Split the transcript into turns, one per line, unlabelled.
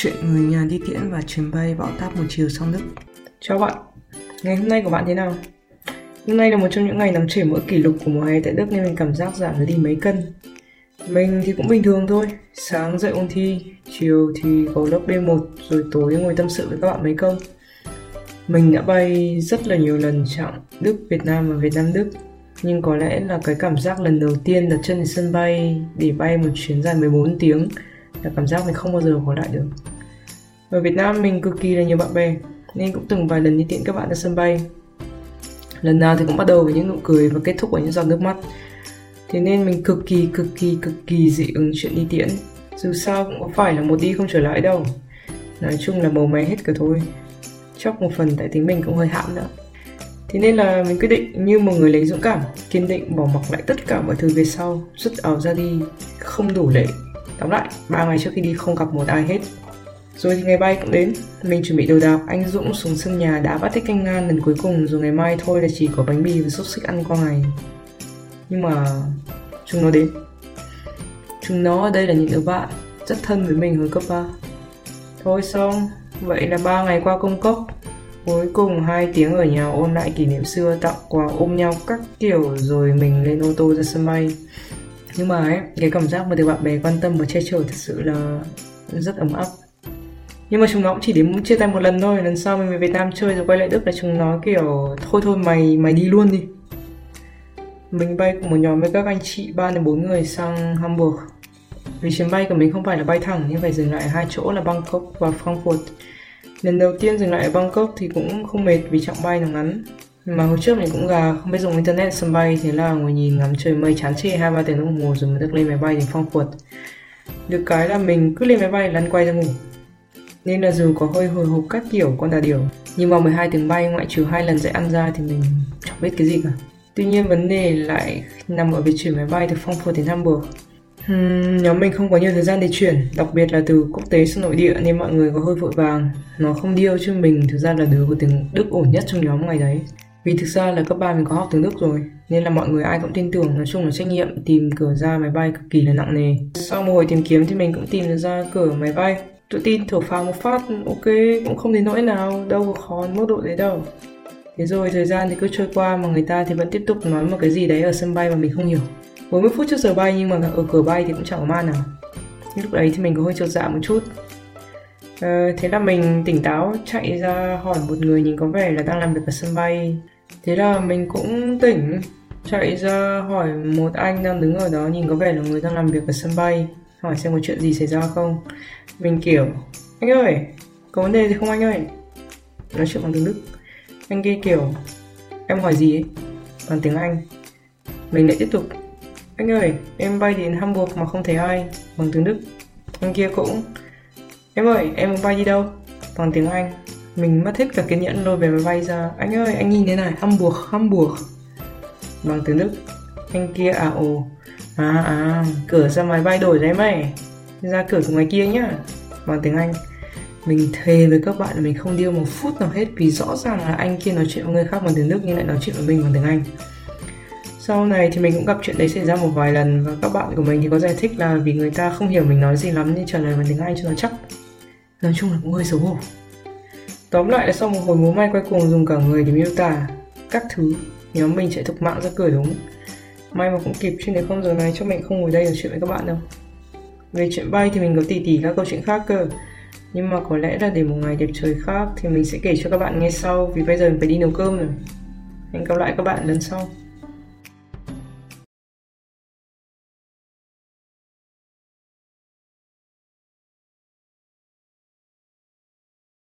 Chuyện người nhà đi tiễn và chuyến bay bão táp một chiều sang Đức Chào bạn, ngày hôm nay của bạn thế nào? Hôm nay là một trong những ngày nắng chảy mỡ kỷ lục của mùa hè tại Đức nên mình cảm giác giảm đi mấy cân. Mình thì cũng bình thường thôi Sáng dậy ôn thi, chiều thì có lớp B1 Rồi tối ngồi tâm sự với các bạn mấy câu. Mình đã bay rất là nhiều lần chặng Đức, Việt Nam và Việt Nam Đức nhưng có lẽ là cái cảm giác lần đầu tiên đặt chân đến sân bay để bay một chuyến dài 14 tiếng là cảm giác mình không bao giờ có lại được. Ở Việt Nam mình cực kỳ là nhiều bạn bè nên cũng từng vài lần đi tiện các bạn ra sân bay. Lần nào thì cũng bắt đầu với những nụ cười và kết thúc với những giọt nước mắt. Thế nên mình cực kỳ cực kỳ cực kỳ dị ứng chuyện đi tiễn. Dù sao cũng có phải là một đi không trở lại đâu. Nói chung là màu mè hết cả thôi. Chắc một phần tại tính mình cũng hơi hãm nữa. Thế nên là mình quyết định như một người lấy dũng cảm, kiên định bỏ mặc lại tất cả mọi thứ về sau, rút áo ra đi, không đủ lệ. Tóm lại, ba ngày trước khi đi không gặp một ai hết. Rồi thì ngày bay cũng đến, mình chuẩn bị đồ đạc, anh Dũng xuống sân nhà đã bắt thích canh ngan lần cuối cùng rồi ngày mai thôi là chỉ có bánh mì và xúc xích ăn qua ngày. Nhưng mà chúng nó đến. Chúng nó ở đây là những đứa bạn rất thân với mình hồi cấp 3. Thôi xong, vậy là ba ngày qua công cốc, Cuối cùng hai tiếng ở nhà ôn lại kỷ niệm xưa tặng quà ôm nhau các kiểu rồi mình lên ô tô ra sân bay nhưng mà ấy, cái cảm giác mà được bạn bè quan tâm và che chở thật sự là rất ấm áp. Nhưng mà chúng nó cũng chỉ đến chia tay một lần thôi, lần sau mình về Việt Nam chơi rồi quay lại Đức là chúng nó kiểu, thôi thôi, mày mày đi luôn đi. Mình bay cùng một nhóm với các anh chị ba đến bốn người sang Hamburg. Vì chuyến bay của mình không phải là bay thẳng nhưng phải dừng lại hai chỗ là Bangkok và Frankfurt. Lần đầu tiên dừng lại ở Bangkok thì cũng không mệt vì chặng bay nó ngắn mà hồi trước mình cũng gà không biết dùng internet ở sân bay thế là ngồi nhìn ngắm trời mây chán chê hai ba tiếng đồng hồ rồi mới được lên máy bay đến Frankfurt. Được cái là mình cứ lên máy bay lăn quay ra ngủ. Nên là dù có hơi hồi hộp các kiểu con đà điểu nhưng vào 12 tiếng bay ngoại trừ hai lần dậy ăn ra thì mình chẳng biết cái gì cả. Tuy nhiên vấn đề lại nằm ở việc chuyển máy bay từ phong Frankfurt đến Hamburg. Uhm, nhóm mình không có nhiều thời gian để chuyển, đặc biệt là từ quốc tế sang nội địa nên mọi người có hơi vội vàng. Nó không điêu chứ mình thực ra là đứa có tiếng Đức ổn nhất trong nhóm ngày đấy. Vì thực ra là cấp 3 mình có học tiếng Đức rồi, nên là mọi người ai cũng tin tưởng nói chung là trách nhiệm tìm cửa ra máy bay cực kỳ là nặng nề. Sau một hồi tìm kiếm thì mình cũng tìm được ra cửa máy bay. Tự tin thở phào một phát, ok, cũng không đến nỗi nào, đâu có khó mức độ đấy đâu. Thế rồi thời gian thì cứ trôi qua mà người ta thì vẫn tiếp tục nói một cái gì đấy ở sân bay mà mình không hiểu. 40 phút trước giờ bay nhưng mà ở cửa bay thì cũng chẳng có ma nào nhưng lúc đấy thì mình có hơi chột dạ một chút à, thế là mình tỉnh táo chạy ra hỏi một người nhìn có vẻ là đang làm việc ở sân bay. Thế là mình cũng tỉnh chạy ra hỏi một anh đang đứng ở đó nhìn có vẻ là người đang làm việc ở sân bay hỏi xem có chuyện gì xảy ra không. Mình kiểu anh ơi có vấn đề gì không anh ơi? Nói chuyện bằng tiếng đức. Anh kia kiểu em hỏi gì ấy? Bằng tiếng anh. Mình lại tiếp tục anh ơi, em bay đến Hamburg mà không thấy ai. Bằng tiếng Đức. Anh kia cũng Em ơi, em bay đi đâu? Bằng tiếng Anh. Mình mất hết cả kiên nhẫn lôi về máy bay ra. Anh ơi, anh nhìn thế này, Hamburg, Hamburg. Bằng tiếng Đức. Anh kia à ồ. À à, cửa ra máy bay đổi đấy mày Ra cửa của ngoài kia nhá. Bằng tiếng Anh. Mình thề với các bạn là mình không điêu một phút nào hết vì rõ ràng là anh kia nói chuyện với người khác bằng tiếng Đức nhưng lại nói chuyện với mình bằng tiếng Anh. Sau này thì mình cũng gặp chuyện đấy xảy ra một vài lần và các bạn của mình thì có giải thích là vì người ta không hiểu mình nói gì lắm nên trả lời bằng tiếng Anh cho nó chắc. Nói chung là cũng hơi xấu hổ. Tóm lại là sau một hồi múa may quay cuồng dùng cả người để miêu tả các thứ, nhóm mình chạy thục mạng ra cửa đúng. May mà cũng kịp chứ nếu không giờ này cho mình không ngồi đây nói chuyện với các bạn đâu. Về chuyện bay thì mình có tỉ tỉ các câu chuyện khác cơ. Nhưng mà có lẽ là để một ngày đẹp trời khác thì mình sẽ kể cho các bạn nghe sau vì bây giờ mình phải đi nấu cơm rồi. Hẹn gặp lại các bạn lần sau.